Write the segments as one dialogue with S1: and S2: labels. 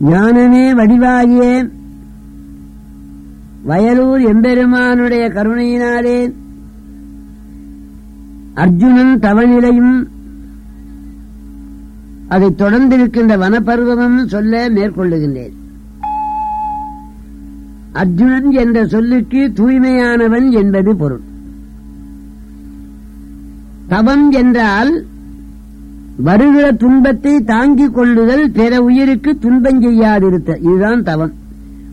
S1: ஞானமே வடிவாகிய வயலூர் எம்பெருமானுடைய கருணையினாலே அர்ஜுனன் தவநிலையும் அதை தொடர்ந்திருக்கின்ற வனப்பருவமும் சொல்ல மேற்கொள்ளுகின்றேன். அர்ஜுனன் என்ற சொல்லுக்கு தூய்மையானவன் என்பது பொருள். தவம் என்றால் வருகிற துன்பத்தை தாங்கிக் கொள்ளுதல் பிற உயிருக்கு துன்பம் செய்யாதிருத்த. இதுதான் தவம்.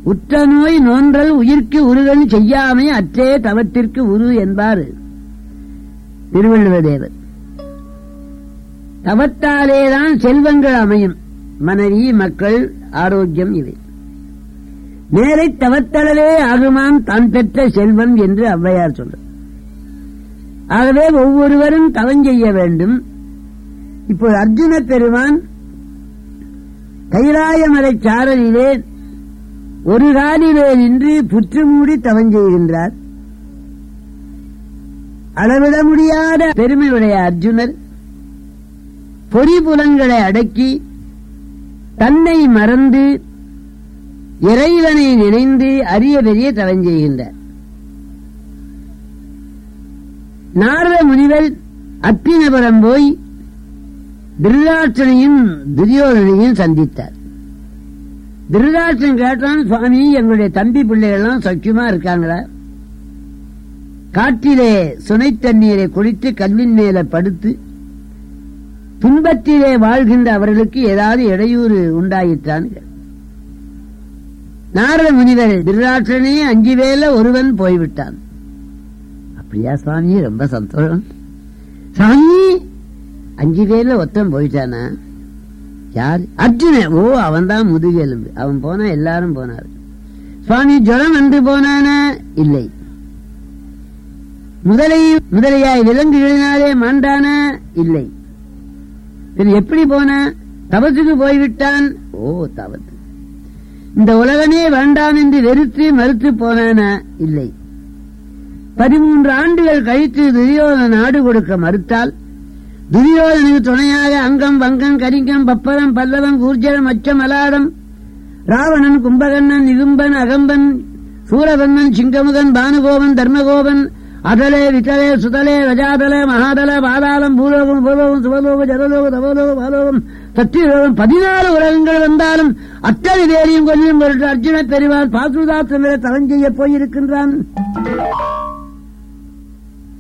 S1: உற்ற நோய் நோன்றல் உயிர்க்கு உருகன் செய்யாமை அற்றே தவத்திற்கு உரு என்பார். திருவள்ளுவதேவர். தவத்தாலேதான் செல்வங்கள் அமையும். மனைவி மக்கள் ஆரோக்கியம் இவை. நேரை தவத்தளவே ஆகுமாம் தான் பெற்ற செல்வம் என்று ஔவையார் சொல்றார். ஆகவே ஒவ்வொருவரும் தவம் செய்ய வேண்டும். இப்போது அர்ஜுன பெருமான் கைலாயமலை சாரலிலே ஒரு காலிலே நின்று புற்று மூடி தவம் அளவிட முடியாத பெருமையுடைய அர்ஜுனர் பொறிபுலங்களை அடக்கி தன்னை மறந்து இறைவனை நினைந்து அரிய பெரிய தவஞ்செய்கின்றார் நாரத முனிவர் அத்தினபுரம் போய் திருதாட்சனையும் துரியோதனையும் சந்தித்தார். திருதாட்சன் கேட்டான் சுவாமி எங்களுடைய தம்பி பிள்ளைகள்லாம் சக்கியமா இருக்காங்களா? காட்டிலே சுனை தண்ணீரை குடித்து கல்வின் மேல படுத்து துன்பத்திலே வாழ்கின்ற அவர்களுக்கு ஏதாவது இடையூறு உண்டாயிற்றான்னு நாரத முனிவர் திருராட்சனே அஞ்சு வேல ஒருவன் போய்விட்டான். அப்படியா சுவாமி ரொம்ப சந்தோஷம். சாமி அஞ்சு பேர்ல ஒத்தன் போயிட்டானா? யார்? அர்ஜுன ஓ அவன் தான் முதுகெலும்பு. அவன் போனா எல்லாரும் போனார். சுவாமி ஜுரம் வந்து போனானா? இல்லை. முதலை முதலையாய் விலங்குகளினாலே மாண்டானா? இல்லை. எப்படி போனா? தவத்துக்கு போய்விட்டான். ஓ தவத்து இந்த உலகமே வேண்டாம் என்று வெறுத்து மறுத்து போனானா? இல்லை. பதிமூன்று ஆண்டுகள் கழித்து துரியோதன நாடு கொடுக்க மறுத்தால் துரியோதனுக்கு துணையாக அங்கம் வங்கம் கரிங்கம் பப்பரம் பல்லவன் கூர்ஜரம் அச்சம் அலாடம். ராவணன் கும்பகண்ணன் நிகும்பன் அகம்பன் சூரபன்மன் சிங்கமுகன் பானுகோபன் தர்மகோபன் அதலே விதலே சுதலே ரஜாதல மகாதல பாதாளம் பூலோகம் பூலோகம் சுவலோகம் ஜலலோகம் தவலோகம் பாலோகம் சத்தியலோகம் பதினாலு உலகங்கள் வந்தாலும் அத்தனை வேலையும் கொல்லும் பொருட்டு அர்ஜுன பெருமாள் பாசுதாத்திர தவம் போயிருக்கின்றான்.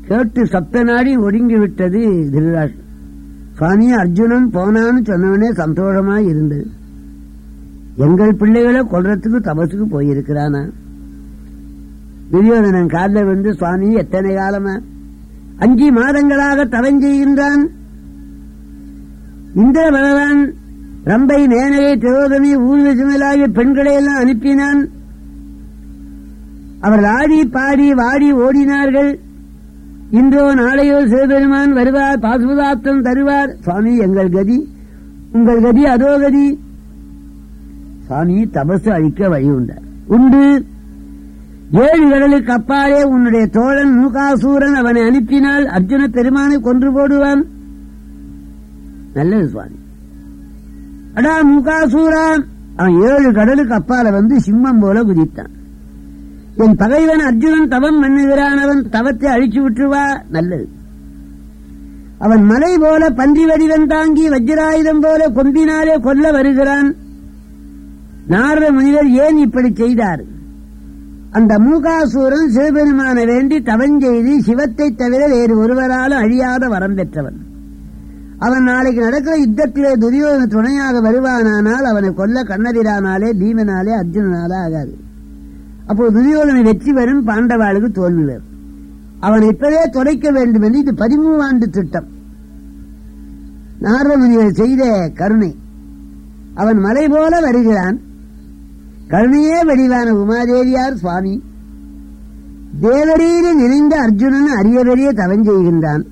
S1: கேட்டு சத்த நாடி ஒடுங்கி விட்டது சுவாமி அர்ஜுனன் போனான்னு சொன்னவனே சந்தோஷமா இருந்தது எங்கள் பிள்ளைகளை கொல்றதுக்கு தபசுக்கு போயிருக்கிறானா? துரியோதனன் காலில் வந்து சுவாமி எத்தனை காலமா? அஞ்சு மாதங்களாக தவம் செய்கின்றான். இந்திர பகவான் ரம்பை மேனகை திரோதமி ஊர்வசிமலாகிய பெண்களை எல்லாம் அனுப்பினான். அவர் ஆடி பாடி வாடி ஓடினார்கள். இன்றோ நாளையோ சிவபெருமான் வருவார் பாசுபதாப்தம் தருவார். சுவாமி எங்கள் கதி. உங்கள் கதி அதோ கதி. சுவாமி தபசு அழிக்க வழி உண்டார் உண்டு. ஏழு கடலுக்கு அப்பாலே உன்னுடைய தோழன் மூகாசூரன் அவனை அனுப்பினால் அர்ஜுன பெருமானை கொன்று போடுவான். நல்லது சுவாமி. அடா மூகாசூரா. அவன் ஏழு கடலுக்கு அப்பால வந்து சிம்மம் போல குதித்தான். உன் பகைவன் அர்ஜுனன் தவம் பண்ணுகிறான். அவன் தவத்தை அழிச்சு விட்டுருவா. நல்லது. அவன் மலை போல பன்றி வடிவன் தாங்கி வஜ்ராயுதம் போல கொம்பினாலே கொல்ல வருகிறான். நாரத முனிவர் ஏன் இப்படி செய்தார்? அந்த மூகாசூரன் சிவபெருமான வேண்டி தவஞ்செய்து சிவத்தை தவிர வேறு ஒருவராலும் அழியாத வரம் பெற்றவன். அவன் நாளைக்கு நடக்கிற யுத்தத்திலே துரியோதன துணையாக வருவானானால் அவனை கொல்ல கண்ணதிரானாலே பீமனாலே அர்ஜுனனாலே ஆகாது. அப்போது துரியோதனை வெற்றி வரும் பாண்டவாளுக்கு தோல்வி வரும். அவனை இப்பவே தொலைக்க வேண்டும் என்று இது பதிமூணாண்டு திட்டம். நாரதமுனிவர் செய்த கருணை. அவன் மலை போல வருகிறான். கருணையே வடிவான உமாதேவியார் சுவாமி. தேவரீரில் நினைந்த அர்ஜுனன் அரிய பெரிய தவம் செய்கின்றான்.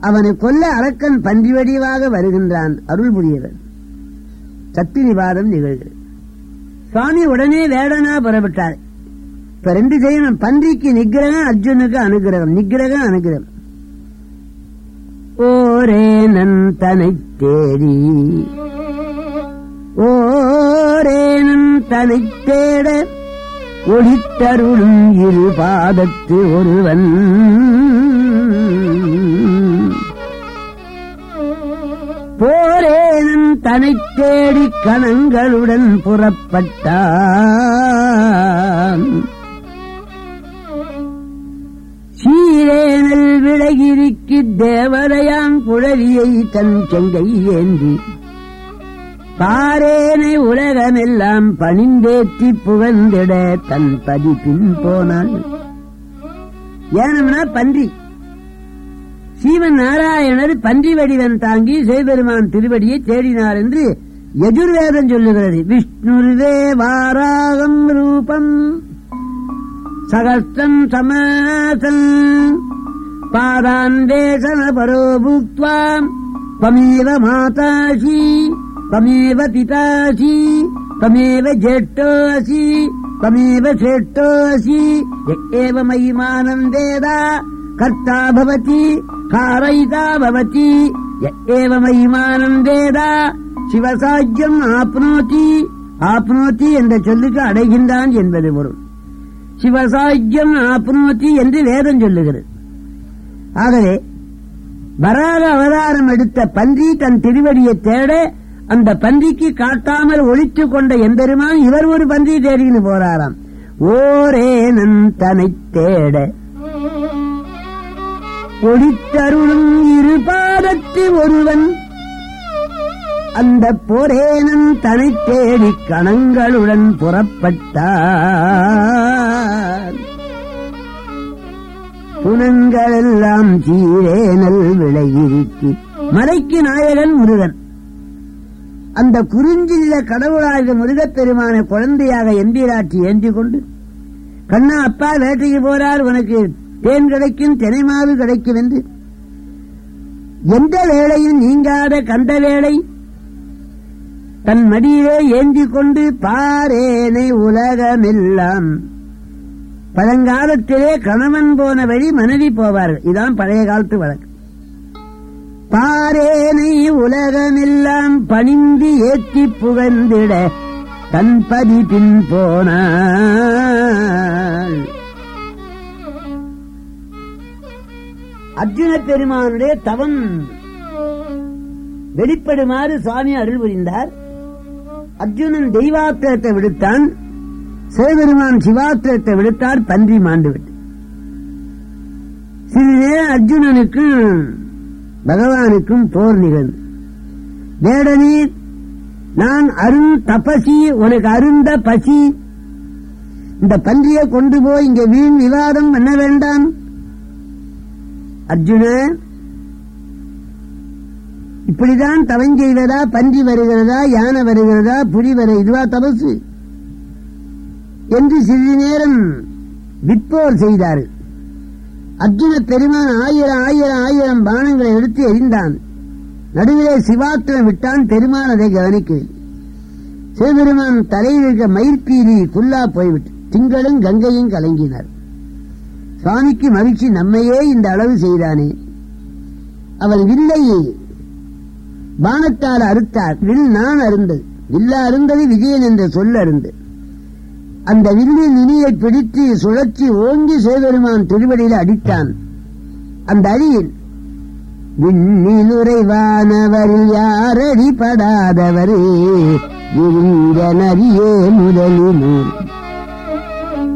S1: அவனை கொல்ல அரக்கன் பன்றி வடிவாக வருகின்றான் அருள் புரியவன் சக்தி நிவாதம் நிகழ்கிறது. சுவாமி உடனே வேடனா புறப்பட்டார். இப்ப ரெண்டு செய்யணும். பன்றிக்கு நிகிரகம் அர்ஜுனுக்கு அனுகிரகம். நிகிரகம் அனுகிரகம். ஓரே நன் தனை தேடி. ஓரேனும் தனை தேட ஒளித்தருளும் இரு பாதத்து ஒருவன். போரே தனை தேடி கணங்களுடன் புறப்பட்டான். சீரேனல் விலகிருக்கு தேவரையான் குழலியை தன் செங்கை ஏந்தி பாரேனை உலகமெல்லாம் பணிந்தேற்றி புகழ்ந்திட தன் பதிப்பின் போனான். ஏனம்னா பன்றி. சீவன் நாராயணர் பன்றி வடிவன் தாங்கி சிவபெருமான் திருவடியை தேடினார் என்று எஜுர்வேதம் சொல்லுகிறது விஷ்ணுருவே வாராகம் ரூபம் சகஸ்ரம் சமாசம் பாதான் வேசன பரோ பூக்வாம் त्वमेव मातासि त्वमेव पितासि त्वमेव ज्येष्ठोऽसि त्वमेव श्रेष्ठोऽसि य एव महिमानम् वेद कर्ता भवति காரைதாபவதி ஏவமயிமானம் வேதா சிவசாஜ்யம் ஆப்னோதி. ஆப்னோதி என்ற சொல்லுக்கு அடைகின்றான் என்பது பொருள். சிவசாஜ்யம் ஆப்னோதி என்று வேதம் சொல்லுகிறது. ஆகவே வராத அவதாரம் எடுத்த பன்றி தன் திருவடியை தேட அந்த பன்றிக்கு காட்டாமல் ஒழித்து கொண்ட எம்பெருமான் இவர் ஒரு பன்றி தேடின்னு போறாராம். ஓரே நன் தனை தேட. ஒடித்தருளும் இரு பாதத்து ஒருவன். அந்த போரேனன் தனை தேடி கணங்களுடன் புறப்பட்டான் புனங்களெல்லாம் சீரேனல் விளையிருக்கி மலைக்கு நாயகன் முருகன். அந்த குறிஞ்சில்ல கடவுளாக முருகப்பெருமான குழந்தையாக எம்பிராட்சி ஏந்தி கொண்டு கண்ணா அப்பா வேட்டைக்கு போறார் உனக்கு. தேன் கிடைக்கும்? தினைமாவு கிடைக்கும் என்று எந்த வேளையும் நீங்காத கண்ட வேளை தன் மடியிலே ஏந்தி கொண்டு பாரேனை உலகமெல்லாம். பழங்காலத்திலே கணவன் போன வழி மனைவி போவார்கள். இதான் பழைய காலத்து வழக்கு. பாரேனை உலகமெல்லாம் பணிந்து ஏற்றி புகழ்ந்திட தன் பதி பின் போனாள். அர்ஜுன பெருமானுடைய தவம். வெளிப்படுமாறு சுவாமி அருள் புரிந்தார். அர்ஜுனன் தெய்வாத்திரத்தை விடுத்தான். சிவபெருமான் சிவாத்திரத்தை விடுத்தார் பன்றி மாண்டு விட்டு சிறிது அர்ஜுனனுக்கும் பகவானுக்கும் போர் நிகழ்ந்து. வேடனி நான் அருண் தபசி உனக்கு அருந்த பசி. இந்த பன்றியை கொண்டு போய் இங்க வீண் விவாதம் பண்ண வேண்டாம். அர்ஜுன இப்படிதான் தவம் செய்வதா பன்றி வருகிறதா யானை வருகிறதா புலி வர இதுவா தபசு. என்று சிறிது நேரம் விற்போர் செய்தார். அர்ஜுன பெருமான் ஆயிரம் ஆயிரம் ஆயிரம் பானங்களை எடுத்து எரிந்தான் நடுவிலே சிவாத்திரம் விட்டான் பெருமான் அதை கவனிக்கவில்லை. சிவபெருமான் தலையில் இருக்க மயிர்பீரி குல்லா போய்விட்டு திங்களும் கங்கையும் கலங்கினார். சுவாமிக்கு மகிழ்ச்சி நம்மையே இந்த அளவு செய்தானே. அவள் வில்லை பானத்தால் அறுத்தார். வில் நான் அருந்தது வில்ல அருந்தது விஜயன் என்ற சொல் அருந்து. அந்த வில்லின் நுனியை பிடித்து சுழற்சி ஓங்கி சிவபெருமான் திருவடியில் அடித்தான். அந்த அடியில் விண்ணிலுறைவானவரில் யாரடிபடாதவரே இருந்த நரியே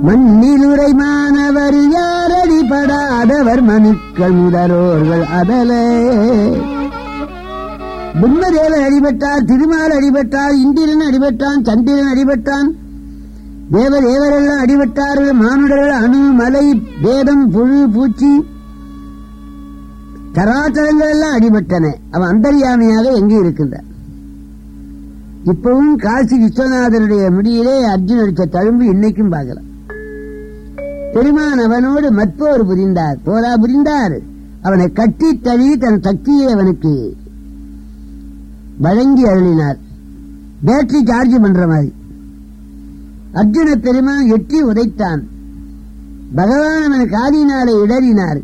S1: மண்ணிலுரை மாணவர் யாரடிபடாதவர் மனுக்கள் முதலோர்கள் அதலே. பிரம்மதேவன் அடிபட்டார் திருமால் அடிபட்டார் இந்திரன் அடிபட்டான் சந்திரன் அடிபட்டான். தேவதேவரெல்லாம் அடிபட்டார்கள் மானுடர்கள் அணு மலை வேதம் புழு பூச்சி. தராச்சரங்கள் எல்லாம் அடிபட்டன. அவன் அந்தரியாமையாக எங்கே இருக்கின்றான்? இப்பவும் காசி விஸ்வநாதனுடைய முடியிலே அர்ஜுன் அடித்த தழும்பு இன்னைக்கும் பார்க்கலாம். பெருமான் அவனோடு மற்போர் புரிந்தார். போரா புரிந்தார். அவனை கட்டி தழி தன் சக்தியை அவனுக்கு வழங்கி அருளினார். பேட்டரி சார்ஜ் பண்ற மாதிரி. அர்ஜுன பெருமான் எட்டி உதைத்தான். பகவான் அவன் காதினாலே இடறினார்.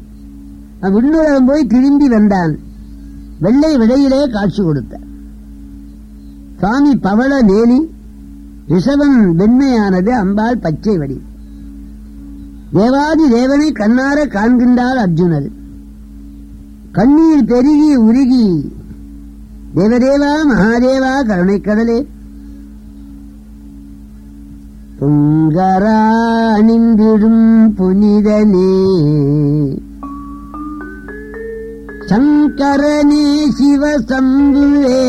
S1: அவன் விண்ணுலகம் போய் திரும்பி வந்தான். வெள்ளை விடையிலே காட்சி கொடுத்தார். சுவாமி பவள நேலி ரிஷவன் வெண்மையானது அம்பாள் பச்சை வடி தேவாதி தேவனை கண்ணார காண்கின்றார் அர்ஜுனர் கண்ணீர் பெருகி உருகி தேவதேவா மகாதேவா கருணைக்கடலே துங்கரா அணிந்திடும் புனிதனே சங்கரனே சிவசம்புவே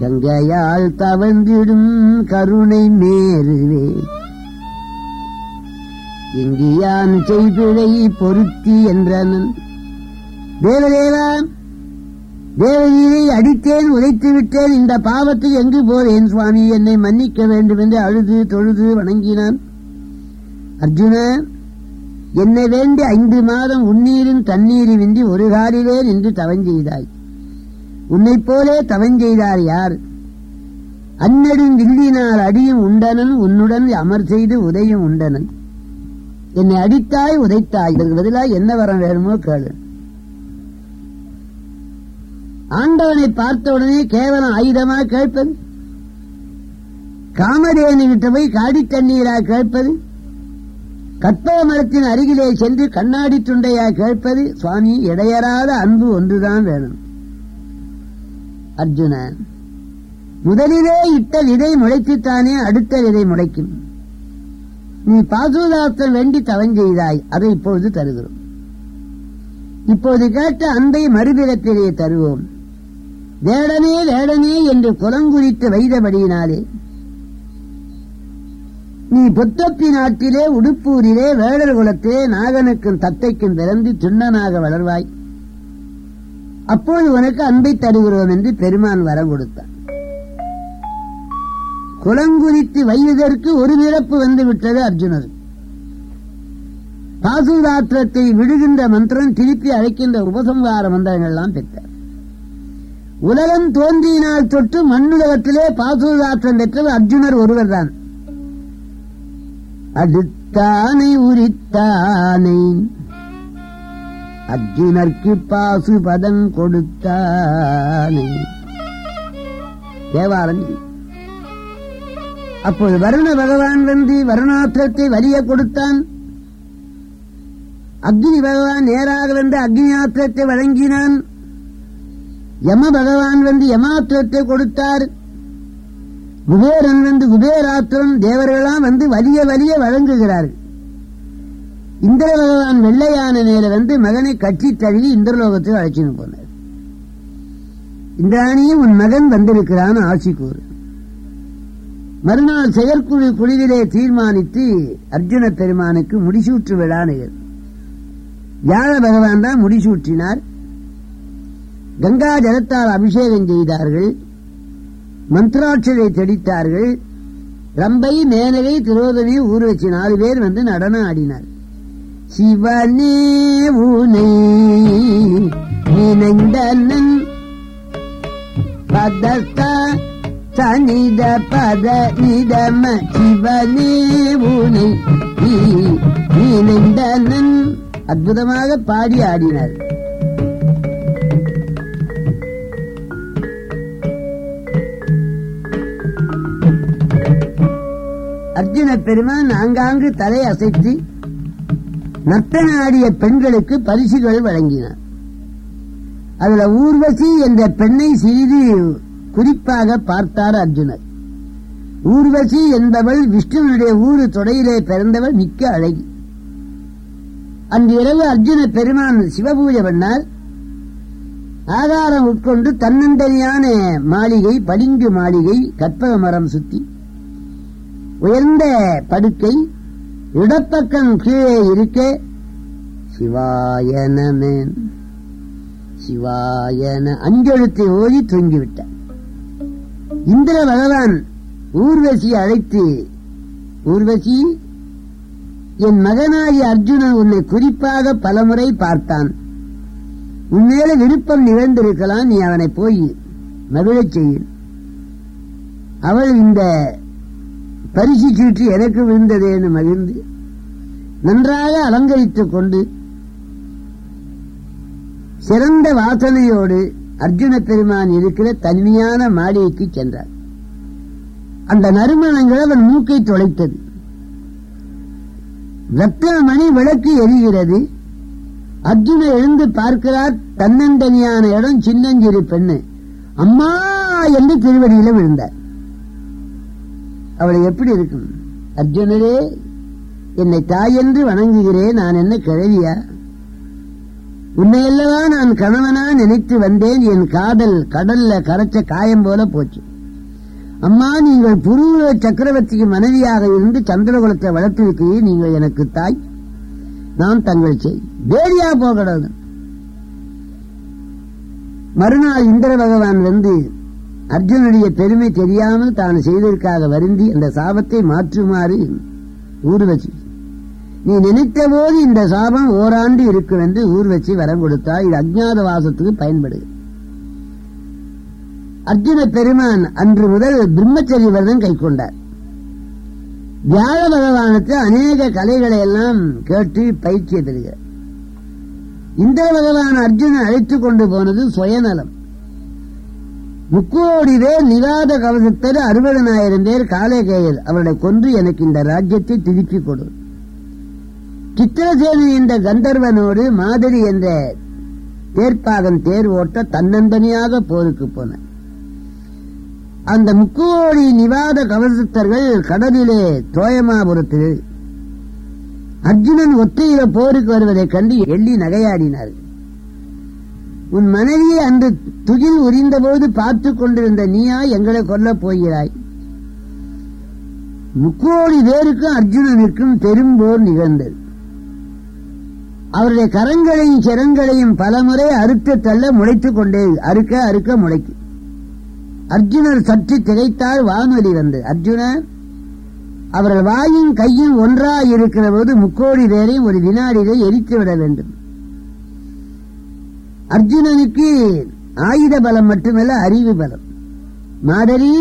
S1: கங்கையால் தவந்திடும் கருணை மேருவே இங்கியான் செய்பிழை பொருத்தி என்றனன். தேவதேவா தேவகியை அடித்தேன் உதைத்து விட்டேன் இந்த பாவத்தை எங்கு போறேன் சுவாமி? என்னை மன்னிக்க வேண்டும் என்று அழுது தொழுது வணங்கினான். அர்ஜுன என்னை வேண்டி ஐந்து மாதம் உன்னீரின் தண்ணீரின்றி ஒரு காலிலே நின்று தவஞ்செய்தாய் உன்னைப் போலே தவஞ்செய்தார் யார்? அன்னடும் வில்லினால் அடியும் உண்டனன் உன்னுடன் அமர் செய்து உதயும் உண்டனன். என்னை அடித்தாய் உதைத்தாய். இதற்கு பதிலாக என்ன வரம் வேணுமோ கேளு. ஆண்டவனை பார்த்த உடனே கேவலம் ஆயுதமா கேட்பது? காமதேனு கிட்ட போய் காடி தண்ணீரா கேட்பது? கற்பக மரத்தின் அருகிலே சென்று கண்ணாடி துண்டையா கேட்பது? சுவாமி இடையறாத அன்பு ஒன்றுதான் வேணும். அர்ஜுன முதலிலே இட்ட விதை முளைத்துத்தானே அடுத்த விதை முளைக்கும். நீ பாசுதார்த்தம் வேண்டி தவஞ்செய்தாய் அதை இப்பொழுது தருகிறோம். இப்போது கேட்ட அன்பை மறுபிறப்பிலே தருவோம். வேடனே வேடனே என்று குலங்குறித்து வைத்தபடியினாலே நீ பொத்தப்பி நாட்டிலே உடுப்பூரிலே வேடர் குலத்திலே நாகனுக்கும் தத்தைக்கும் பிறந்து சுண்ணனாக வளர்வாய். அப்போது உனக்கு அன்பை தருகிறோம் என்று பெருமான் வரம் கொடுத்தான். குலங்குறித்து வைவதற்கு ஒரு பிறப்பு வந்து விட்டது அர்ஜுனர். பாசுதாத்திரத்தை விடுகின்ற மந்திரம் திருப்பி அழைக்கின்ற உபசம்ஹார மந்திரங்கள்லாம் பெற்றார் உலகம் தோன்றியினால் தொட்டு மண்ணுலகத்திலே பாசுதாத்திரம் பெற்றது அர்ஜுனர் ஒருவர்தான். அடுத்தானை உரித்தானை அர்ஜுனர்க்கு பாசுபதம் கொடுத்தானை. தேவாரம் அப்போது வருண பகவான் வந்து வருணாத்திரத்தை வலிய கொடுத்தான். அக்னி பகவான் நேராக வந்து அக்னியாத்திரத்தை வழங்கினான். யம பகவான் வந்து யமாத்திரத்தை கொடுத்தார். குபேரன் வந்து குபேராத்திரம் தேவர்களாம் வந்து வலிய வலிய வழங்குகிறார்கள். இந்திர பகவான் வெள்ளையான மேல வந்து மகனை கட்சி தழுவி இந்திரலோகத்துக்கு அழைச்சின்னு போனார். இந்திராணியும் உன் மகன் வந்திருக்கிறான் ஆட்சி கூறு. மறுநாள் செயற்குழு குழுவிலே தீர்மானித்து அர்ஜுன பெருமானுக்கு முடிசூற்று விழா நிகழ்வு. வியாழ பகவான் தான் முடிசூற்றினார் கங்கா ஜலத்தால் அபிஷேகம் செய்தார்கள். மந்திராட்சரை தெளித்தார்கள். ரம்பை மேனகை திரோதனி ஊர்வச்சி நாலு பேர் வந்து நடனம் ஆடினார் சிவனே உனை நினைந்தனன் பதத்த சனித பத நிதம சிவனே உனை நினைந்தனன் அற்புதமாக பாடி ஆடினார். அர்ஜுன பெருமான் ஆங்காங்கு தலை அசைத்து நட்டனாடிய பெண்களுக்கு பரிசுகள் வழங்கினார் அதுல ஊர்வசி என்ற பெண்ணை சிறிது குறிப்பாக பார்த்தார் அர்ஜுனர். ஊர்வசி என்பவள் விஷ்ணுவனுடைய ஊரு தொடையிலே பிறந்தவள் மிக்க அழகி. அன்று இரவு அர்ஜுன பெருமான் சிவபூஜை பண்ணார். ஆகாரம் உட்கொண்டு தன்னந்தனியான மாளிகை பளிங்கு மாளிகை கற்பக மரம் சுத்தி உயர்ந்த படுக்கை இடத்தக்கன் கீழே இருக்க. சிவாயனமேன் சிவாயன அஞ்செழுத்தை ஓதி தூங்கிவிட்டார் இந்திர பகவான் ஊர்வசி அழைத்து ஊர்வசி என் மகனாகி அர்ஜுனன் உன்னை குறிப்பாக பலமுறை பார்த்தான். உன்மேல விருப்பம் நிகழ்ந்திருக்கலாம் நீ அவனை போய் மகிழச் செய்யும் அவள் இந்த பரிசு சீட்டு எனக்கு விழுந்ததேன்னு மகிழ்ந்து நன்றாக அலங்கரித்துக் கொண்டு சிறந்த வாசனையோடு அர்ஜுன பெருமான் இருக்கிற தனிமையான மாளிகைக்கு சென்றார். அந்த நறுமணங்கள் அவன் மூக்கை தொலைத்தது. ரத்னமணி விளக்கு எரிகிறது. அர்ஜுன எழுந்து பார்க்கிறார் தன்னந்தனியான இடம் சின்னஞ்சிறு பெண்ணு. அம்மா என்று திருவடியில விழுந்தார். அவளை எப்படி இருக்கும்? அர்ஜுனரே என்னை தாய் என்று வணங்குகிறேன் நான் என்ன கிழவியா? உன்னையல்லவா நான் கணவனா நினைத்து வந்தேன் என் காதல் கடல்ல கரைச்ச காயம் போல போச்சு. அம்மா நீங்கள் புருவ சக்கரவர்த்திக்கு மனைவியாக இருந்து சந்திரகுலத்தை வளர்த்திருக்கிறீர் நீங்கள் எனக்கு தாய் நான் தங்கள் செய். வேடியா போகிறது மறுநாள் இந்திர பகவான் வந்து அர்ஜுனுடைய பெருமை தெரியாமல் தான் செய்ததற்காக வருந்தி அந்த சாபத்தை மாற்றுமாறு ஊர்வசி நீ நினைத்த போது இந்த சாபம் ஓராண்டு இருக்கும் என்று ஊர்வசி வரம் கொடுத்தா இது அஜ்ஞாத வாசத்துக்கு பயன்படுது அர்ஜுன பெருமான் அன்று முதல் பிரம்மச்சரிய விரதம் கை கொண்டார் வியாழ பகவானுக்கு அநேக கலைகளை எல்லாம் கேட்டு பயிற்சியை தருகிறார் இந்திர பகவான் அர்ஜுனன் அழைத்துக் கொண்டு போனது சுயநலம். முக்கோடி பேர் நிவாத கவசத்தர் அறுபதனாயிரம் பேர் காலேகேயர் அவர்களை கொன்று எனக்கு இந்த ராஜ்யத்தை திருப்பி கொடு. சித்திரசேனி என்ற கந்தர்வனோடு மாதிரி என்ற தேர்ப்பாகன் தேர் ஓட்ட தன்னந்தனியாக போருக்கு போன அந்த முக்கோடி நிவாத கவசத்தர்கள் கடலிலே தோயமாபுரத்தில் அர்ஜுனன் ஒத்தையில போருக்கு வருவதைக் கண்டு எள்ளி நகையாடினார்கள். உன் மனைவியை அன்று துகில் உரிந்தபோது பார்த்துக் கொண்டிருந்த நீயா எங்களை கொல்லப் போகிறாய். முக்கோடி பேருக்கும் அர்ஜுனனுக்கும் பெரும்போர் நிகழ்ந்தது. அவருடைய கரங்களையும் சிரங்களையும் பலமுறை அறுக்க தள்ள முளைத்துக் கொண்டே அறுக்க அறுக்க முளைக்கும் அர்ஜுனர் சற்று திகைத்தால் வானொலி வந்தது அர்ஜுனர் அவர்கள் வாயும் கையும் ஒன்றாய் இருக்கிற போது முக்கோடி பேரையும் ஒரு வினாடியிலே எரித்து விட வேண்டும். அர்ஜுனனுக்கு ஆயுத பலம் மட்டுமல்ல அறிவு பலம். மாதரி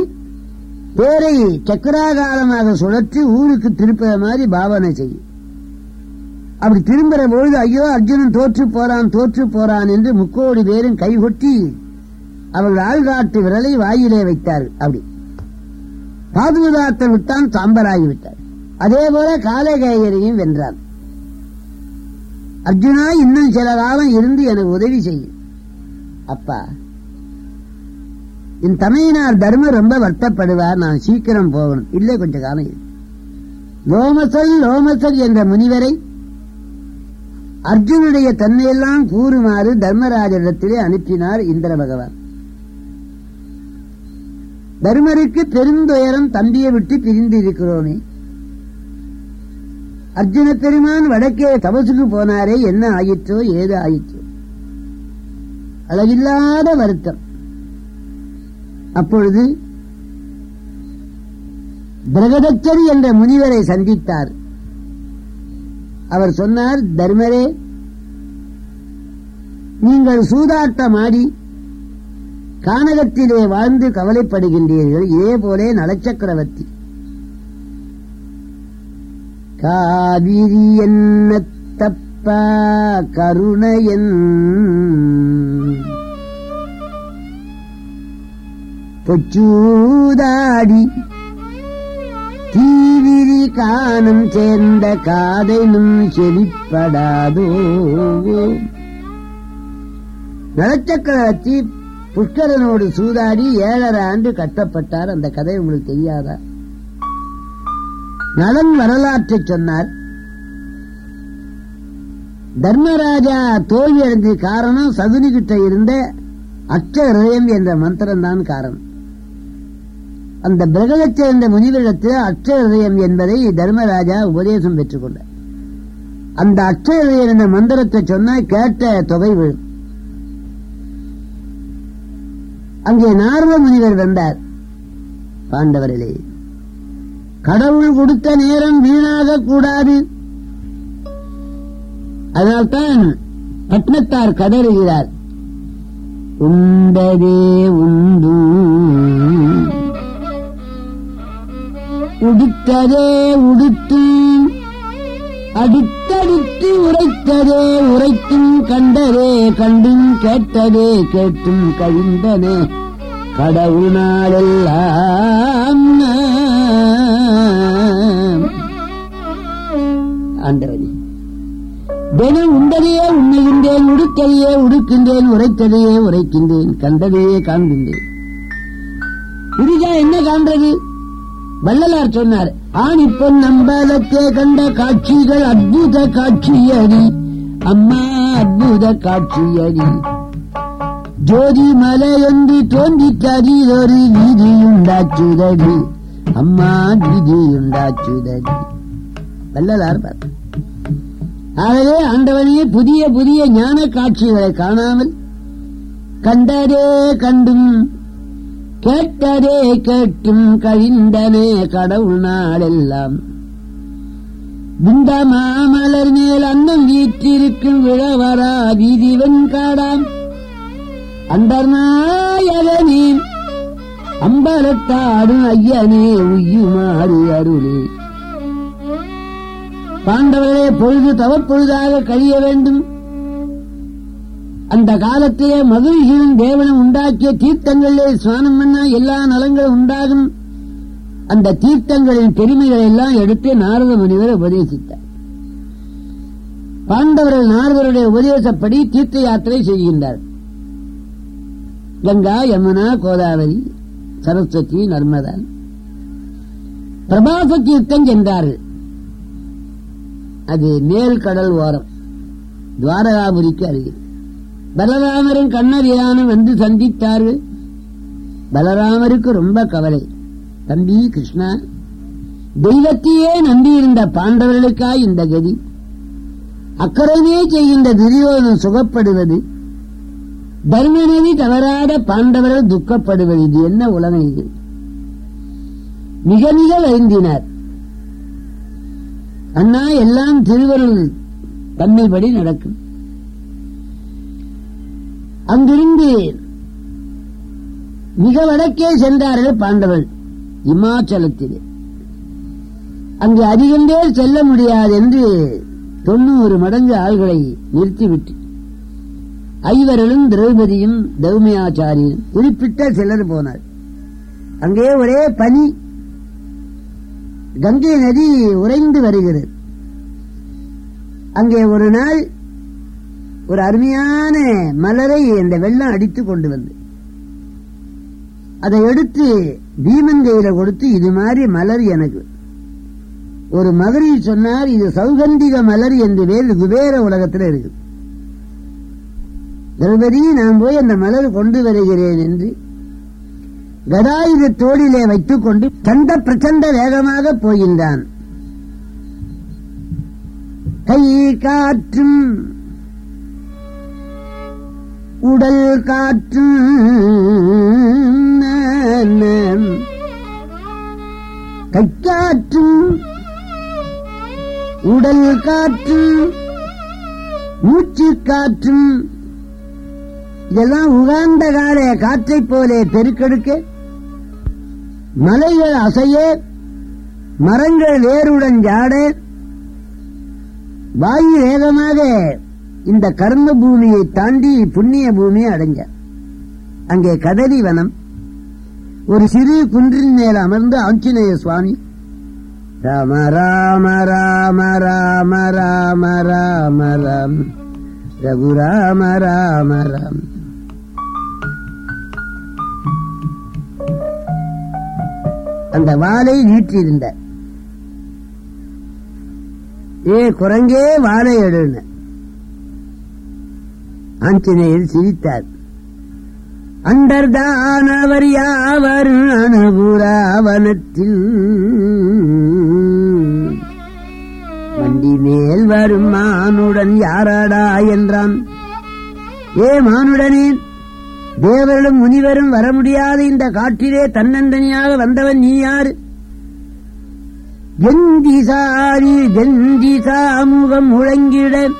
S1: பேரை சக்கராகாலமாக சுழற்றி ஊருக்கு திருப்புற மாதிரி பாவனை செய்யும். அப்படி திரும்புற பொழுது ஐயோ அர்ஜுனன் தோற்று போறான் தோற்று போறான் என்று முக்கோடி பேரும் கைகொட்டி அவர்கள் ஆள்காட்டு விரலை வாயிலே வைத்தார் அப்படி. பாதுகாத்த விட்டான் சாம்பராகி விட்டார் அதே போல காலகேயரையும் வென்றான். அர்ஜுனா இன்னும் சில காலம் இருந்து எனக்கு உதவி செய்யும் அப்பா என் தமையனார் தர்மம் ரொம்ப வருத்தப்படுவார். நான் சீக்கிரம் போகணும். இல்லை கொஞ்ச காலம் லோமசல் லோமசல் என்ற முனிவரை அர்ஜுனுடைய தன்மையெல்லாம் கூறுமாறு தர்மராஜரிடத்திலே அனுப்பினார் இந்திர பகவான். தர்மருக்கு பெருந்துயரம் தம்பியை விட்டு பிரிந்து இருக்கிறோமே. அர்ஜுன பெருமான் வடக்கே தபசுக்கு போனாரே என்ன ஆயிற்றோ ஏது ஆயிற்றோ. அளவில்லாத வருத்தம். அப்பொழுது பிரகதச்சரி என்ற முனிவரை சந்தித்தார். அவர் சொன்னார் தர்மரே நீங்கள் சூதாட்டமாடி கானகத்திலே வாழ்ந்து கவலைப்படுகின்றீர்கள். இதே போலே நலச்சக்கரவர்த்தி. காவிரி என்ன தப்பா கருணையன். பொச்சூதாடி தீவிரி காணும் சேர்ந்த காதைனும் செழிப்படாதோ. நலச்சக்கரவர்த்தி புஷ்கரனோடு சூதாடி ஏழரை ஆண்டு கட்டப்பட்டார். அந்த கதை உங்களுக்கு தெரியாதா? நலன் வரலாற்றை சொன்னார். தர்மராஜா தோல்வி அடைஞ்ச காரணம் சகுனி கிட்ட இருந்த அச்ச ஹிருதயம் என்ற மந்திரம் தான் காரணம். அந்த பிரகதச் சேர்ந்த முனிவரிடத்தில் அச்ச என்பதை தர்மராஜா உபதேசம் பெற்றுக் கொண்டார். அந்த அச்ச என்ற மந்திரத்தை சொன்ன கேட்ட தொகை விழும். அங்கே நாரத முனிவர் வந்தார். பாண்டவரிலே கடவுள் கொடுத்த நேரம் வீணாக கூடாது அதனால்தான் பட்னத்தார் கதறுகிறார். உண்டதே உண்டு. உடுத்ததே உடுத்து அடுத்தடுத்து உரைத்ததே உரைத்தும் கண்டதே கண்டும் கேட்டதே கேட்டும் கழிந்தனே கடவுள் நாளெல்லாம் ஆண்டவனே. தினம் உண்டதையே உண்ணுகின்றேன் உடுக்கதையே உடுக்கின்றேன் உரைத்ததையே உரைக்கின்றேன் கண்டதையே காண்கின்றேன். இதுதான் என்ன காண்றது? வள்ளலார் சொன்னார் ஆண் இப்ப நம்பலத்தே கண்ட காட்சிகள் அற்புத காட்சியடி அம்மா அற்புத காட்சியடி. ஜோதி மலை என்று மலையொன்று தோன்றித்தறிதொரு வீதியுண்டாச்சுதடி அம்மா வீதியுண்டாச்சுதடி. வள்ளலார் பார்த்தார். ஆகவே ஆண்டவனே புதிய புதிய ஞான காட்சிகளை காணாமல் கண்டதே கண்டும் கேட்டதே கேட்டும் கழிந்தனே கடவுள் நாளெல்லாம். விந்த மாமலர் மேல் அன்னம் வீற்றிருக்கும் விழவரா விதிவன் காடாம். அண்டர்நாயகனே அம்பலத்தாடும் ஐயனே உய்யுமாறு அருளே. பாண்டவர்களே பொழுது தவப்பொழுதாக கழிய வேண்டும். அந்த காலத்திலே மகிழ்ச்சியும் தேவனும் உண்டாக்கிய தீர்த்தங்களிலே ஸ்நானம் பண்ணா எல்லா நலங்களும் உண்டாகும். அந்த தீர்த்தங்களின் பெருமைகளை எல்லாம் எடுத்து நாரத முனிவர் உபதேசித்தார். பாண்டவர்கள் நாரதருடைய உபதேசப்படி தீர்த்த யாத்திரை செய்கின்றார். கங்கா யமுனா கோதாவரி சரஸ்வதி நர்மதா. பிரபாச தீர்த்தம் சென்றார்கள். அது மேல் கடல் ஓரம் துவாரகாபுரிக்கு அருகில் பலராமரும் கண்ணவியானம் வந்து சந்தித்தார்கள். பலராமருக்கு ரொம்ப கவலை. தம்பி கிருஷ்ணா தெய்வத்தையே நம்பியிருந்த பாண்டவர்களுக்காய் இந்த கதி. அக்கறையே செய்கின்ற துரியோதன் சுகப்படுவது. தர்மநதி தவறாத பாண்டவர்கள் துக்கப்படுவது. இது என்ன உலகம் இது? மிக மிக வருந்தினார். அண்ணா எல்லாம் திருவருள். தன்மைப்படி நடக்கும். அங்கிருந்து மிக வடக்கே சென்றார்கள் பாண்டவர்கள் இமாச்சலத்திலே. அங்கு அதிகம் பேர் செல்ல முடியாது என்று தொண்ணூறு மடங்கு ஆள்களை நிறுத்திவிட்டு ஐவர்களும் திரௌபதியும் தௌமியாச்சாரியும் குறிப்பிட்ட சிலர் போனார். அங்கே ஒரே பனி கங்கை நதி உறைந்து வருகிறது. அங்கே ஒரு நாள் ஒரு அருமையான மலரை அந்த வெள்ளம் அடித்து கொண்டு வந்து அதை எடுத்து பீமன் கையில கொடுத்து இது மாதிரி மலர் எனக்கு. ஒரு மகரி சொன்னார் இது சௌகந்திக மலர் என்று வேறு குபேர உலகத்தில் இருக்கு திரௌபதி நான் போய் அந்த மலர் கொண்டு வருகிறேன் என்று கதாயுத தோளிலே வைத்துக் கொண்டு சண்ட பிரச்சண்ட வேகமாக போகின்றான். கை காற்றும் உடல் காற்றும் கைக்காற்றும் உடல் காற்றும் மூச்சு காற்றும் இதெல்லாம் உகாந்த கால காற்றைப் போலே பெருக்கெடுக்க மலைகள் அசைய மரங்கள் வேருடன் ஜாட வாயு வேகமாக இந்த கர்ம பூமியை தாண்டி புண்ணிய பூமியை அடைஞ்ச. அங்கே கதலி வனம் ஒரு சிறு குன்றின் மேல் அமர்ந்து ஆஞ்சநேய சுவாமி ராம ராம ராம ராம ராம ராம ராம் ரகுராம ராம ராம். அந்த வாளை நீட்டியிருந்த. ஏ குரங்கே வாழை எடுன ஆஞ்சநேயர் சிரித்தார். அண்டர்தானவர் யாவர் அனுபுராவனத்தில் வண்டி மேல் வரும் மானுடன் யாராடா என்றான். ஏ மானுடனே தேவர்களும் முனிவரும் வர முடியாத இந்த காட்டிலே தன்னந்தனியாக வந்தவன் நீ யாரு? கெந்திசாரி கெந்திசா முகம் முழங்கிட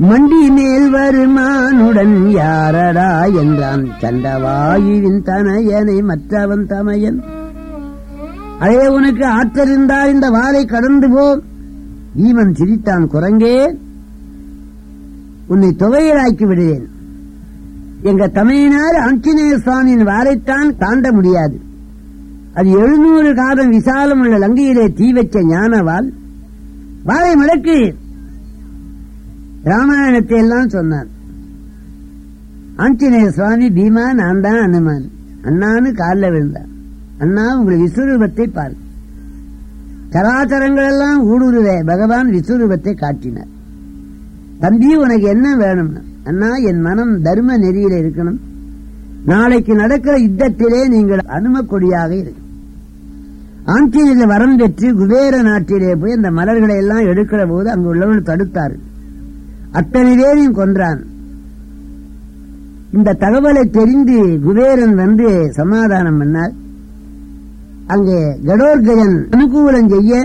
S1: மண்டி மேல் வருமானுடன் யாரடா என்றான். சண்டவாயுவின் தனையனை மற்றவன் தமையன். அதே உனக்கு ஆற்றறிந்தால் இந்த வாளை கடந்து போ. ஈவன் சிரித்தான் குரங்கே. உன்னை தொகையராக்கி விடுவேன். எங்க தமையினார் ஆஞ்சநேய சுவாமியின் வாரைத்தான் தாண்ட முடியாது. அது எழுநூறு காதம் விசாலம் உள்ள லங்கையிலே தீ வச்ச ஞானவால் வாழை மடக்கு. ராமாயணத்தை எல்லாம் சொன்னார். ஆஞ்சநேய சுவாமி பீமா நான் தான் அனுமான். அண்ணான்னு காலில் விழுந்தான் அண்ணா உங்களை விஸ்வரூபத்தை பாரு. கலாச்சாரங்கள் எல்லாம் ஊடுருவே பகவான் விஸ்வரூபத்தை காட்டினார். தம்பி உனக்கு என்ன வேணும்னா? அண்ணா என் மனம் தர்ம நெறியில இருக்கணும். நாளைக்கு நடக்கிற யுத்தத்திலே நீங்கள் அனும கொடியாக இருக்கு ஆஞ்சநேயர் வரம் பெற்று குபேர நாட்டிலே போய் அந்த மலர்களை எல்லாம் எடுக்கிற போது அங்கு உள்ளவர்கள் தடுத்தார் அத்தனை பேரையும் கொன்றான். இந்த தகவலை தெரிந்து குபேரன் வந்து சமாதானம் பண்ணார். அங்கே கடோர்கயன் அனுகூலம் செய்ய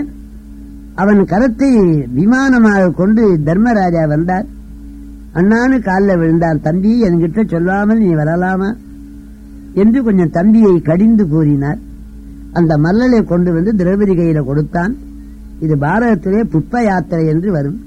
S1: அவன் கரத்தை விமானமாக கொண்டு தர்மராஜா வந்தார். அண்ணான்னு காலில் விழுந்தான் தம்பி என்கிட்ட சொல்லாமல் நீ வரலாமா? என்று கொஞ்சம் தம்பியை கடிந்து கூறினார். அந்த மல்லலை கொண்டு வந்து திரௌபதி கையில கொடுத்தான். இது பாரதத்திலே புப்ப யாத்திரை என்று வரும்.